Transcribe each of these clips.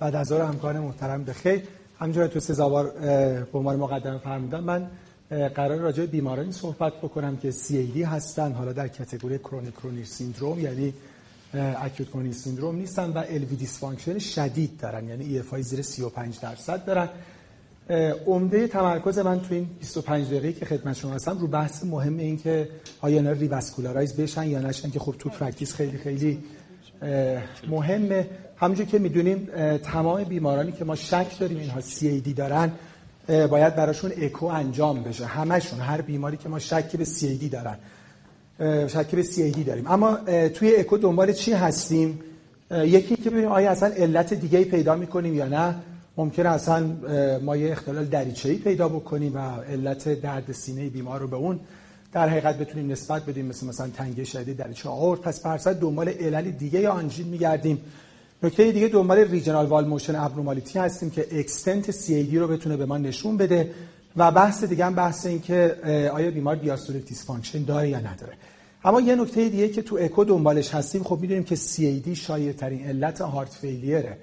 بعدازظهر همکارای محترم بخیر همینجور دکتر سزاوار به عنوان مقدمه فرمودن. من قراره راجع به بیمارانی صحبت بکنم که CAD هستن حالا در category chronic coronary syndrome یعنی acute coronary syndrome نیستن و LV dysfunction شدید دارن یعنی EF زیر 35 درصد دارن. عمده تمرکز من تو این 25 دقیقه که خدمت شما هستم رو بحث مهم این که آیا اینا revascularize بشن یا نشن که خب تو practice خیلی خیلی مهمه. همونجور که می‌دونیم تمام بیمارانی که ما شک داریم اینها CAD دارن باید براشون اکو انجام بشه. همشون هر بیماری که ما شک به CAD دارن. شک به CAD داریم. اما توی اکو دنبال چی هستیم؟ یکی که ببینیم آیا اصلا علت دیگه ای پیدا می‌کنیم یا نه. ممکنه اصلا ما یه اختلال دریچه‌ای پیدا بکنیم و علت درد سینه بیمار رو به اون در حقیقت بتونیم نسبت بدیم. مثل مثلا تنگی شدید دریچه آورد. پس پرسد دنبال علل دیگه یا آنژین میگردیم. نکته دیگه دنبال regional wall motion abnormality هستیم که extent CAD رو بتونه به ما نشون بده و بحث دیگه هم بحث این که آیا بیمار diastolic dysfunction داره یا نداره. اما یه نکته دیگه که تو اکو دنبالش هستیم خب می‌دونیم که CAD شایع ترین علت heart failure ه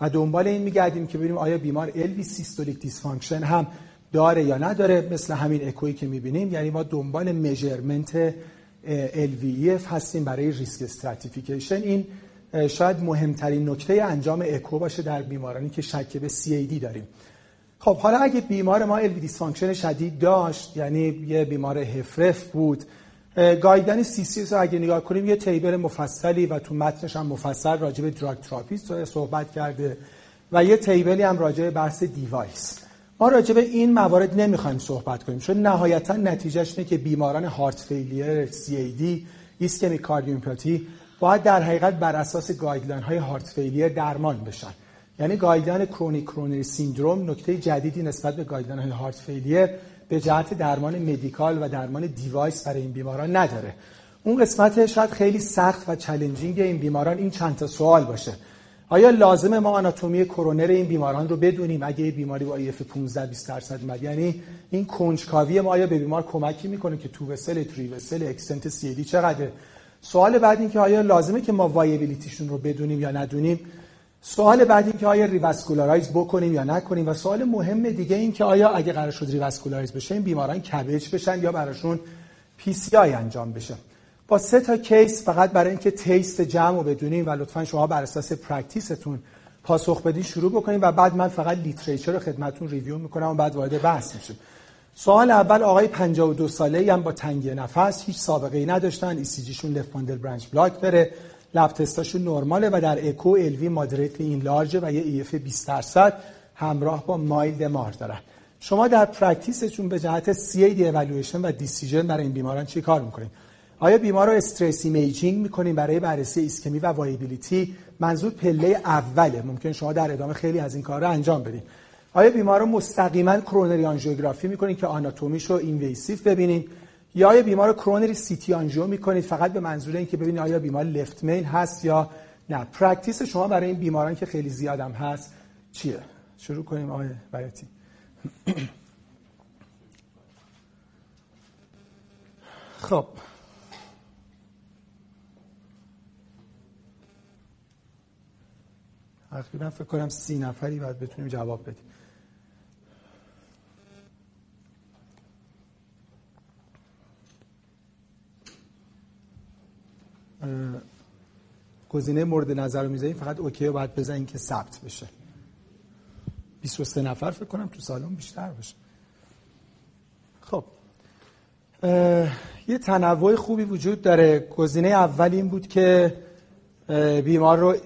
و دنبال این میگردیم که ببینیم آیا بیمار LV systolic dysfunction هم داره یا نداره. مثل همین اکویی که می‌بینیم یعنی ما دنبال measurement LVEF هستیم برای risk stratification این شاید مهمترین نکته انجام اکو باشه در بیمارانی که شک به CAD داریم. خب حالا اگه بیمار ما LV dysfunction شدید داشت یعنی یه بیمار HFrEF بود guideline CCS رو اگه نگاه کنیم یه table مفصلی و تو متنش هم مفصل راجع به drug therapy صحبت کرده و یه table ی هم راجع به بحث device ما راجع به این موارد نمی‌خوایم صحبت کنیم چون نهایتا نتیجهش اینه که بیماران heart failure دی ischemic cardiomyopathy باید در حقیقت بر اساس guideline های heart failure درمان بشن. یعنی guideline chronic coronary syndrome نکته جدیدی نسبت به guideline های heart failure به جهت درمان medical و درمان device برای این بیماران نداره. اون قسمت شاید خیلی سخت و challenging این بیماران این چند تا سوال باشه. آیا لازمه ما آناتومی کرونر این بیماران رو بدونیم؟ اگه بیماری با EF 15 20 درصد اومد یعنی این کنجکاوی ما آیا به بیمار کمکی می‌کنه که two vessel three vessel extent CAD چقدره؟ سوال بعد این که آیا لازمه که ما viability شون رو بدونیم یا ندونیم؟ سوال بعد این که آیا revascularize بکنیم یا نکنیم؟ و سوال مهم دیگه این که آیا اگه قرار شد revascularize بشه این بیماران CABG بشن یا براشون PCI انجام بشه. با سه تا case فقط برای اینکه taste جمع رو بدونیم و لطفا شما بر اساس practice تون پاسخ بدین شروع بکنیم و بعد من فقط literature رو خدمتون review می‌کنم و بعد وارد بحث میشیم. سوال اول آقای 52 ساله‌ان با تنگی نفس هیچ سابقه ای نداشتن ECG شون left bundle branch block داره lab test اشون نرماله و در اکو LV moderate enlarge و یه EF 20 درصد همراه با mild MR دارن. شما در practice شون به جهت CAD evaluation و decision برای این بیماران چی کار می‌کنین؟ آیا بیمار رو stress imaging می‌کنیم برای بررسی ایسکمی و viability منظور پله اوله. ممکن شما در ادامه خیلی از این کار انجام بدید آیا بیمار رو مستقیما coronary angiography می‌کنید که آناتومیش رو invasive ببینید؟ یا آیا بیمار رو coronary CT angio می‌کنید فقط به منظور اینکه ببینید آیا بیمار left main هست یا نه؟ practice شما برای این بیماران که خیلی زیادم هست چیه؟ شروع کنیم آقای بیاتی. خب. تقریبا فکر کنم سی نفری باید بتونیم جواب بدیم. گزینه مورد نظر رو می‌ذاریم فقط اوکی باید بزنین که ثبت بشه. 23 نفر فکر کنم تو سالن بیشتر باشه. خب یه تنوع خوبی وجود داره. گزینه اول این بود که بیمار رو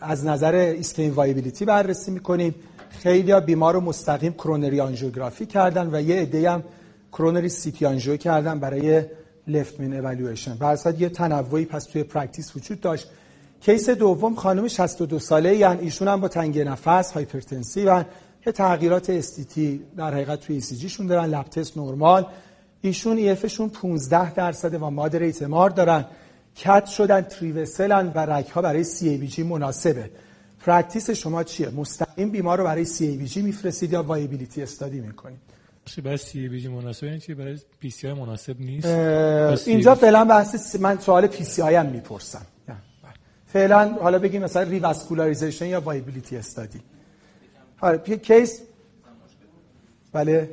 از نظر ischemia viability بررسی می‌کنیم. خیلی ها بیمار رو مستقیم coronary angiography کردن و یه عده هم coronary CT angio کردن برای left main evaluation برصد یه تنوعی پس توی practice وجود داشت. case دوم خانم 62 ساله یعنی ایشون هم با تنگی نفس hypertensive و یه تغییرات ST-T در حقیقت توی ECG شون دارن. lab نرمال ایشون EF شون 15 درصد و moderate MR دارن. cath شدن three vessel ن و رگ ها برای CABG مناسبه. practice شما چیه؟ مستقیم بیمار رو برای CABG میفرستید یا viability study می‌کنید؟ برای CABG مناسب یعنی چی برای PCI مناسب نیست؟ اینجا فعلا بحث من سوال PCI هم می‌پرسم. بله. فعلا حالا بگیم مثلا revascularization یا viability study حالا case بله.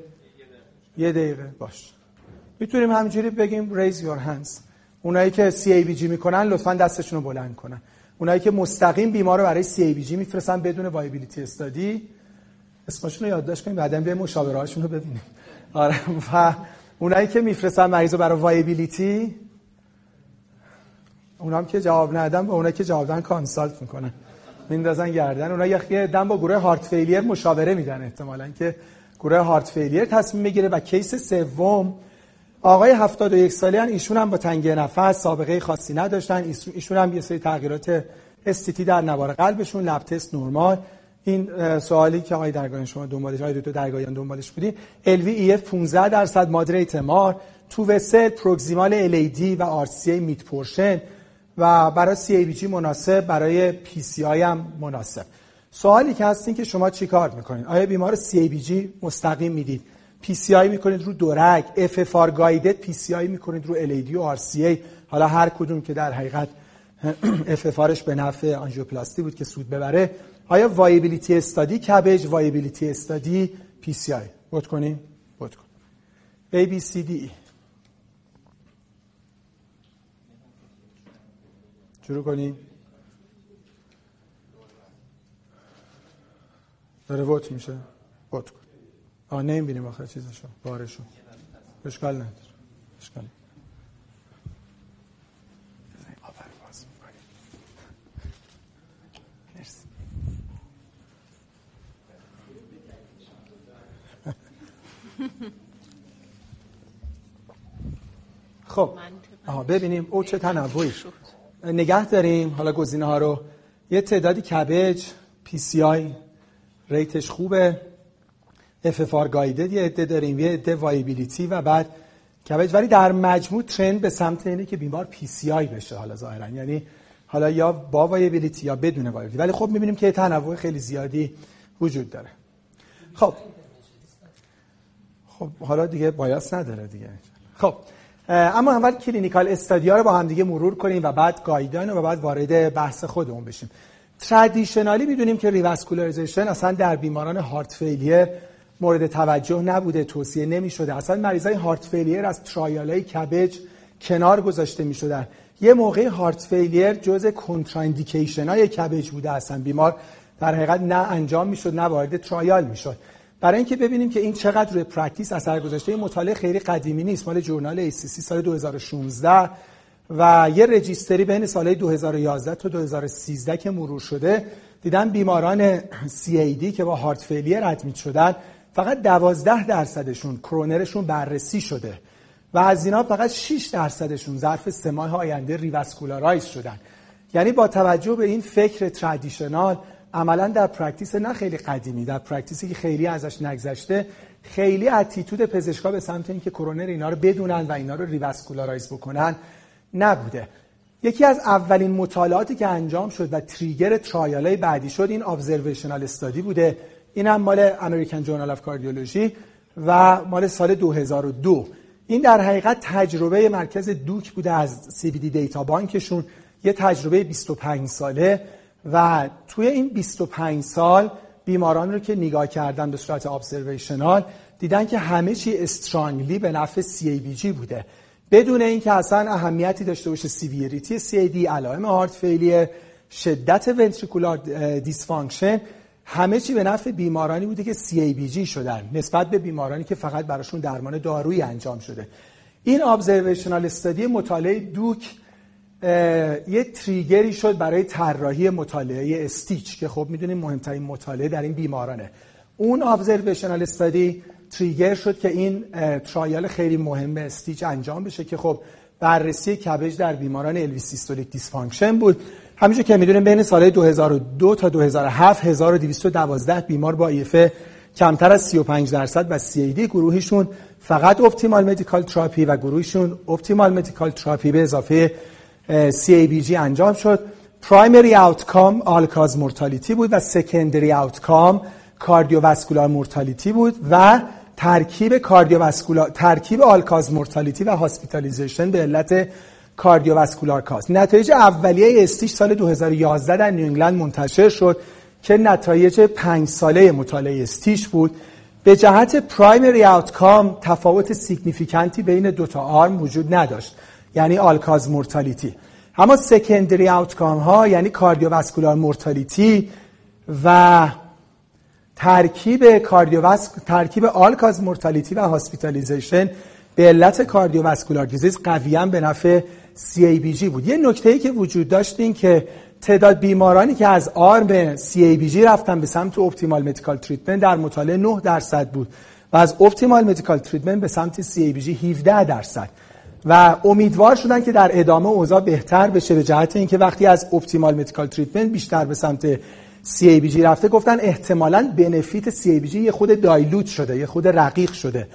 یه دقیقه باش. می‌تونیم همینجوری بگیم raise your hands اونایی که CABG می‌کنن لطفا دستشون رو بلند کنن. اونایی که مستقیم بیمار رو برای CABG میفرستن بدون viability study اسمشون رو یادداشت کنیم بعدن به مشاوره رو ببینیم. آره و اونایی که میفرستن مریض برای viability اونام که جواب ندن با اونایی که جواب دادن consult می‌کنن. میندازن گردن. اونا یه دم با گروه heart failure مشاوره میدن احتمالاً که گروه heart failure تصمیم می‌گیره و case سوم آقای 71 ساله‌ان ایشون هم با تنگی نفس سابقه خاصی نداشتن. ایشون هم یه سری تغییرات ST-T در نوار قلبشون lab test نرمال این سوالی که آقای درگاهیان شما دنبالش آقای دکتر درگاهیان دنبالش و EF 15 درصد moderate MR two vessel proximal LAD و RCA mid portion و برای CABG مناسب برای PCI هم مناسب. سوالی که هستین که شما چیکار می‌کنید آیا بیمار CABG مستقیم می‌دید؟ PCI می‌کنید رو دورگ اف اف آر گایدد پی سی آی می‌کنید رو ای و آر سی ای. حالا هر کدوم که در حقیقت FFR ش به نفع آنژیوپلاستی بود که سود ببره آیا viability study CABG viability study PCI؟ بود کنیم بود کن. A B C D E. شروع کنیم داره ووت میشه. ووت کن. آه نمی‌بینیم آخر چیزشو. بارشو. اشکال نداره. اشکال خب ببینیم. او چه تنوعی. نگه داریم. حالا گزینه ها رو. یه تعدادی CABG PCI rate ش خوبه. FFR یه عده داریم. یه عده viability و بعد CABG. ولی در مجموع trend به سمت اینه که بیمار PCI بشه حالا ظاهرا. یعنی حالا یا با viability یا بدون viability. ولی خب می‌بینیم که تنوع خیلی زیادی وجود داره. خب. خب حالا دیگه bias نداره دیگه. خب. اما اول clinical study ا رو با هم دیگه مرور کنیم و بعد guideline و بعد وارد بحث خودمون بشیم. traditionally می‌دونیم که revascularization اصلا در بیماران heart failure مورد توجه نبوده توصیه نمی‌شده. اصلا مریضای heart failure از trial CABG کنار گذاشته می‌شدن. یه موقع heart failure جزء contraindication های CABG بوده اصلا. بیمار در حقیقت نه انجام می‌شد نه وارد trial می‌شد. برای اینکه ببینیم که این چقدر روی practice اثر گذاشته این مطالعه خیلی قدیمی نیست مال Journal ACC سال 2016 و یه registry بین سال 2011 تا 2013 که مرور شده. دیدن بیماران CAD که با heart failure admit شدن فقط 12 درصدشون کرونرشون بررسی شده و از اینا فقط 6 درصدشون ظرف سه ماه آینده revascularize شدن. یعنی با توجه به این فکر traditional عملا در practice نه خیلی قدیمی در practice ی که خیلی ازش نگذشته خیلی attitude پزشکا به سمت اینکه کرونر اینا رو بدونن و اینا رو revascularize بکنن نبوده. یکی از اولین مطالعاتی که انجام شد و trigger trial بعدی شد این observational study بوده. این هم مال American Journal of Cardiology و مال سال 2002 این در حقیقت تجربه مرکز دوک بوده از CAD data bank شون یه تجربه 25 ساله. و توی این 25 سال بیماران رو که نگاه کردن به صورت observational دیدن که همه چی strongly به نفع CABG بوده. بدون اینکه اصلا اهمیتی داشته باشه severity CAD علائم heart failure شدت ventricular dysfunction همه چی به نفع بیمارانی بوده که CABG شدن نسبت به بیمارانی که فقط براشون درمان دارویی انجام شده. این observational study مطالعه دوک یه trigger ی شد برای طراحی مطالعه STICH که خب می‌دونیم مهمترین مطالعه در این بیمارانه. اون observational study trigger شد که این trial خیلی مهم STICH انجام بشه که خب بررسی CABG در بیماران LV systolic dysfunction بود. همینجور که می‌دونیم بین سال 2002 تا 2007 1212 بیمار با EF ه کمتر از 35 درصد و CAD گروهشون فقط optimal medical therapy و گروهشون optimal medical therapy به اضافه CABG انجام شد. primary outcome all-cause mortality بود و secondary outcome cardiovascular mortality بود و ترکیب cardiovascular ترکیب all-cause mortality و hospitalization به علت cardiovascular cause نتایج اولیه STICH سال 2011 در New England منتشر شد که نتایج پنج ساله مطالعه STICH بود. به جهت primary outcome تفاوت significant ی بین دو تا arm وجود نداشت. یعنی all-cause mortality اما secondary outcome ها یعنی cardiovascular mortality و ترکیب cardiovasc ترکیب all-cause mortality و hospitalization به علت cardiovascular disease قویا به نفع CABG بود. یه نکته ای که وجود داشت این که تعداد بیمارانی که از arm CABG رفتن به سمت optimal medical treatment در مطالعه 9 درصد بود و از optimal medical treatment به سمت CABG 17 درصد. و امیدوار شدن که در ادامه اوضاع بهتر بشه به جهت اینکه وقتی از optimal medical treatment بیشتر به سمت CABG رفته گفتن احتمالاً benefit CABG یه خورده dilute شده یه خورده رقیق شده.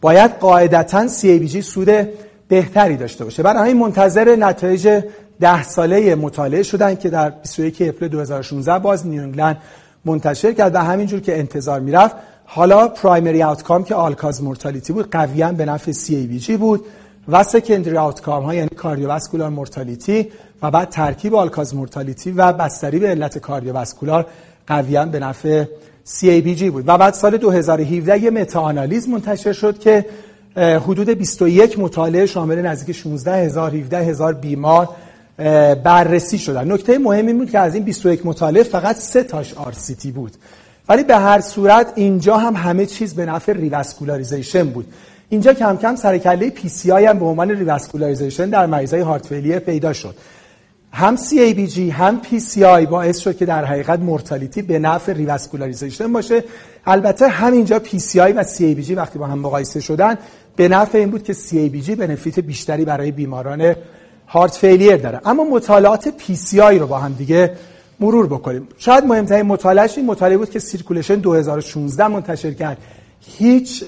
باید قاعدتا CABG سود بهتری داشته باشه. برای همین منتظر نتایج ده ساله مطالعه شدن که در 21 اپریل 2016 باز New England منتشر کرد و همینجور که انتظار می‌رفت حالا primary outcome که all-cause mortality بود قویا به نفع CABG بود. و secondary outcome ها یعنی cardiovascular mortality و بعد ترکیب all-cause mortality و بستری به علت cardiovascular قویا به نفع CABG بود. و بعد سال 2017 یه متا آنالیز منتشر شد که حدود 21 مطالعه شامل نزدیک 16 هزار 17 هزار بیمار بررسی شدن. نکته مهمی بود که از این 21 مطالعه فقط سه تاش RCT بود. ولی به هر صورت اینجا هم همه چیز به نفع revascularization بود. اینجا کم کم سرکله PCI هم به عنوان revascularization در مریضای heart failure پیدا شد. هم CABG هم PCI باعث شد که در حقیقت mortality به نفع revascularization باشه. البته همینجا PCI و CABG وقتی با هم مقایسه شدن به نفع این بود که CABG benefit بیشتری برای بیماران heart failure داره. اما مطالعات PCI رو با هم دیگه مرور بکنیم. شاید مهمترین مطالعهش این مطالعه بود که Circulation 2016 منتشر کرد. هیچ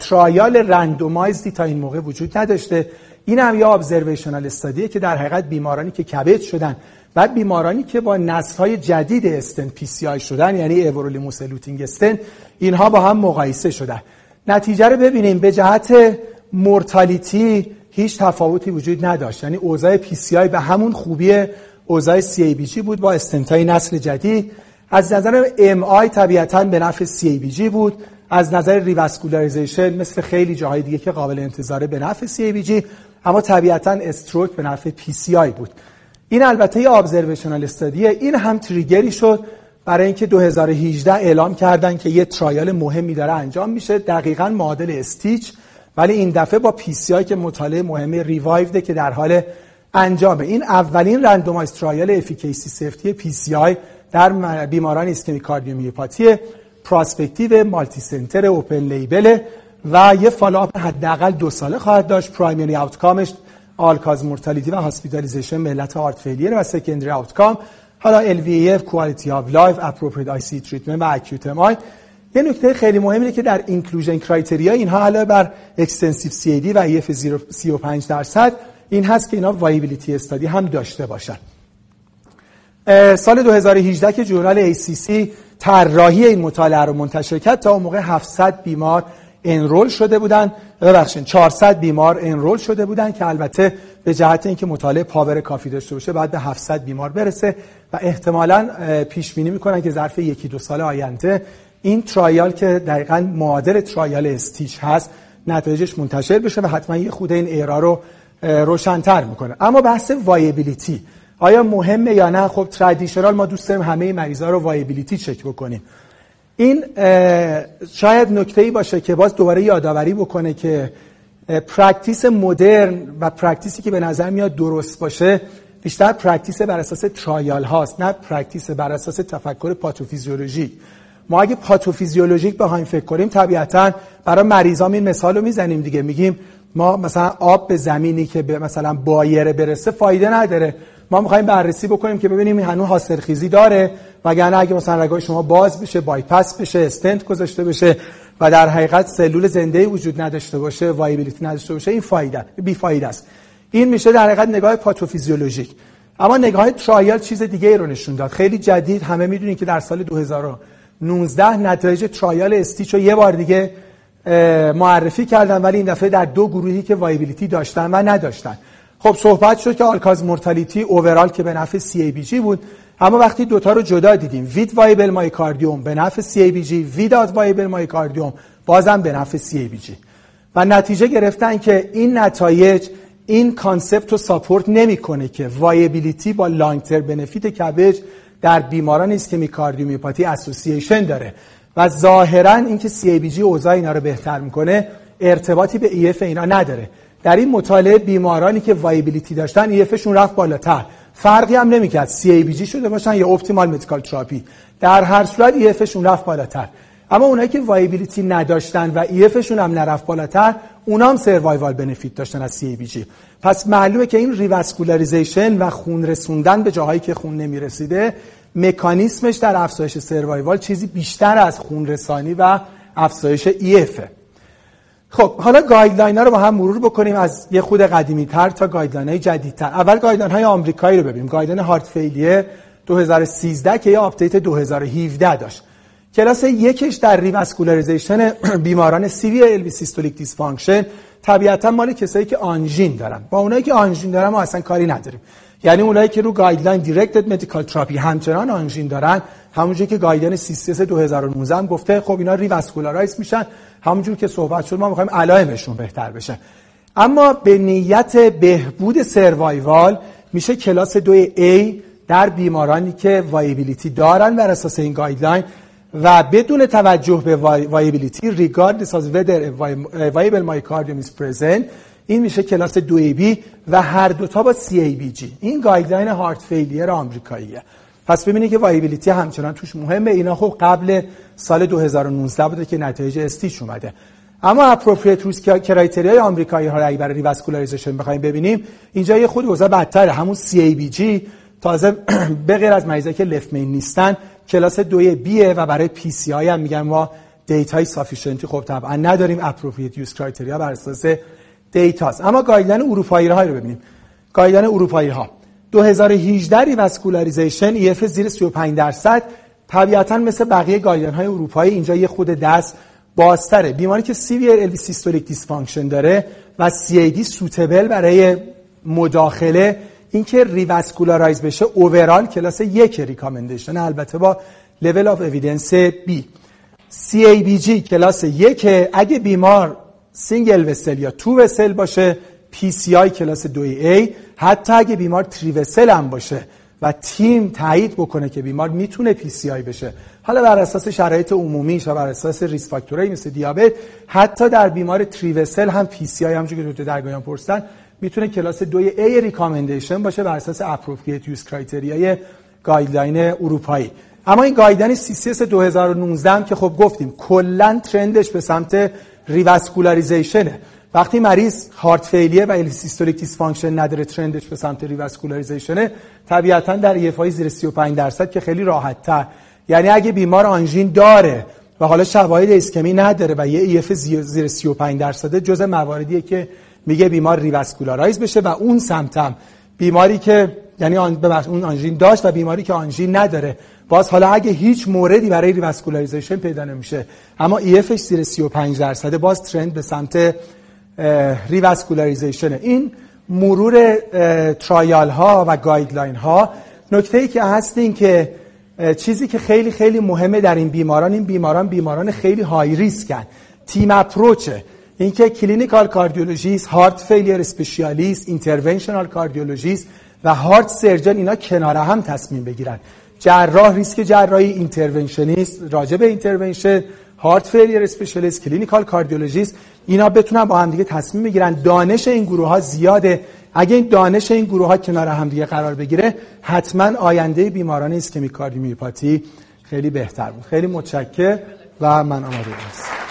trial randomized ی تا این موقع وجود نداشته. این هم یه observational study ه که در حقیقت بیمارانی که CABG شدن. و بیمارانی که با های جدید stent PCI شدن یعنی everolimus eluting stent اینها با هم مقایسه شدن. نتیجه رو ببینیم. به جهت mortality هیچ تفاوتی وجود نداشت. یعنی اوضاع PCI به همون خوبی اوضاع CABG بود با استنتای نسل جدید. از نظر MI طبیعتا به نفع CABG بود. از نظر revascularization مثل خیلی جاهای دیگه که قابل انتظاره به نفع CABG اما طبیعتا stroke به نفع PCI بود. این البته یه observational study ه این هم trigger ی شد برای اینکه 2018 اعلام کردن که یه trial مهمی داره انجام میشه. دقیقا معادل STICH ولی این دفعه با PCI که مطالعه مهمی REVIVED ه که در حال انجامه. این اولین randomized trial efficacy safety PCI در بیماران ischemic cardiomyopathy prospective multi center open label و یه follow up حداقل دو ساله خواهد داشت. primary outcome ش all-cause mortality و hospitalization ملت heart failure و secondary outcome حالا LVEF quality of life appropriate ICD treatment و acute MI یه نکته خیلی مهمی که در inclusion criteria اینها علاوه بر extensive CAD و EF 35 درصد این هست که اینا viability study هم داشته باشن. سال 2018 که journal ACC طراحی این مطالعه رو منتشر کرد تا اون موقع 700 بیمار enroll شده بودن. ببخشید 400 بیمار enroll شده بودن که البته به جهت اینکه مطالعه power کافی داشته باشه باید به 700 بیمار برسه و احتمالا پیش بینی می‌کنن که ظرف یکی دو سال آینده این trial که دقیقا معادل trial STICH هست نتایجش منتشر بشه و حتما یه خورده این area رو روشنتر می‌کنه. اما بحث viability آیا مهمه یا نه؟ خب traditional ما دوست داریم همه مریضا رو viability چک بکنیم. این شاید نکته ای باشه که باز دوباره یادآوری بکنه که practice مدرن و practice ی که به نظر میاد درست باشه بیشتر practice بر اساس trial هاست نه practice بر اساس تفکر پاتوفیزیولوژیک. ما اگه پاتوفیزیولوژیک بخوایم فکر کنیم طبیعتا برای مریضام این مثال می‌زنیم دیگه. میگیم ما مثلا آب به زمینی که به مثلا بایره برسه فایده نداره. ما می‌خوایم بررسی بکنیم که ببینیم این هنوز حاصلخیزی داره وگرنه اگه مثلا رگای شما باز بشه بایپاس بشه استنت گذاشته بشه و در حقیقت سلول زنده وجود نداشته باشه viability نداشته باشه این فایده بی فایده است. این میشه در حقیقت نگاه پاتوفیزیولوژیک. اما نگاه trial چیز دیگه ای رو نشون داد. خیلی جدید همه می‌دونید که در سال 2019 نتایج trial STICH رو یه بار دیگه معرفی کردن ولی این دفعه در دو گروهی که viability داشتن و نداشتن. خب صحبت شد که all-cause mortality overall که به نفع CABG بود. اما وقتی دوتا رو جدا دیدیم with viable myocardium به نفع CABG without viable myocardium بازم به نفع CABG و نتیجه گرفتن که این نتایج این concept رو support نمی‌کنه که viability با long term benefit CABG در بیماران cardiomyopathy association داره. و ظاهرا اینکه CABG اوضاع اینا رو بهتر می‌کنه ارتباطی به EF اینا نداره. در این مطالعه بیمارانی که viability داشتن EFشون رفت بالاتر. فرقی هم نمی‌کرد. CABG شده باشن یا optimal medical therapy در هر صورت EF شون رفت بالاتر. اما اونایی که viability نداشتن و EF شون هم نرفت بالاتر اونا هم survival benefit داشتن از CABG پس معلومه که این revascularization و خون رسوندن به جاهایی که خون نمی‌رسیده مکانیسمش در افزایش survival چیزی بیشتر از خون رسانی و افزایش EF ه خب حالا guideline ها رو با هم مرور بکنیم از یه خورده قدیمی تر تا guideline های جدیدتر. اول guideline های آمریکایی رو ببینیم. guideline heart failure ه 2013 که یه update 2017 داشت. کلاس یکش در revascularization بیماران severe LV systolic dysfunction. طبیعتا مال کسایی که آنژین دارن. با اونایی که آنژین دارن ما اصلا کاری نداریم. یعنی اونایی که رو guideline directed medical therapy همچنان آنژین دارن. همونجوری که guideline CCS 2019 هم گفته خب اینا revascularize میشن. همونجور که صحبت شد ما می‌خوایم علائمشون بهتر بشه. اما به نیت بهبود survival میشه کلاس 2A در بیمارانی که viability دارن بر اساس این guideline و بدون توجه به viability regardless of whether viable myocardium is present این میشه کلاس 2B و هر دوتا با CABG این guideline heart failure آمریکاییه. پس ببینید که viability همچنان توش مهمه. اینا خب قبل سال 2019 بوده که نتایج STICH اومده. اما appropriate use criteria ی آمریکایی ها اگه برای revascularization بخوایم ببینیم اینجا یه خورده اوضاع بدتره. همون CABG تازه به غیر از مریضایی که left main نیستن کلاس دوی B ه و برای PCI هم میگن ما data ی sufficient ی خب طبعا نداریم appropriate use criteria بر اساس data ست اما guideline اروپایی رو ببینیم. guideline اروپایی ها. 2018 revascularization EF زیر 35 درصد. طبیعتا مثل بقیه guideline های اروپایی اینجا یه خورده دست بازتره. بیماری که severe LV systolic dysfunction داره و CAD suitable برای مداخله اینکه revascularize بشه overall کلاس یک recommendation البته با level of evidence B CABG کلاس یک اگه بیمار single vessel یا two vessel باشه PCI کلاس دو A حتی اگه بیمار three vessel هم باشه و تیم تایید بکنه که بیمار می‌تونه PCI بشه. حالا بر اساس شرایط عمومی و بر اساس risk factor ایی مثل دیابت حتی در بیمار three vessel هم PCI همونجوری که دکتر درگایان present می‌تونه کلاس دوی A recommendation باشه بر اساس appropriate use criteria ی guideline اروپایی. اما این guideline CCS 2019 هم که خب گفتیم کلا trend ش به سمت revascularization ه وقتی مریض heart failure یه و systolic dysfunction نداره trend ش به سمت revascularization ه طبیعتا در EF های زیر 35 درصد که خیلی راحت تر یعنی اگه بیمار آنژین داره و حالا شواهد ایسکمی نداره و یه EF زیر 35 درصده جز مواردیه که میگه بیمار revascularize بشه و اون سمتم بیماری که یعنی اون آنژین داشت و بیماری که آنژین نداره. باز حالا اگه هیچ موردی برای revascularization پیدا نمیشه. اما EF ش زیر 35 درصده باز trend به سمت revascularization این مرور trial ها و guideline ها نکته ای که هست این که چیزی که خیلی خیلی مهمه در این بیماران این بیماران بیماران خیلی high risk ن team approach ه اینکه clinical cardiologist heart failure specialist interventional cardiologist و heart surgeon اینا کنار هم تصمیم بگیرن. جراح ریسک جراحی interventionist راجع به intervention heart failure specialist clinical cardiologist اینا بتونن با هم دیگه تصمیم بگیرن. دانش این گروه ها زیاده. اگه این دانش این گروه ها کنار هم دیگه قرار بگیره حتما آینده بیماران اسکمیک کاردیومیوپاتی خیلی بهتر بود. خیلی متشکر و من آماده هستم.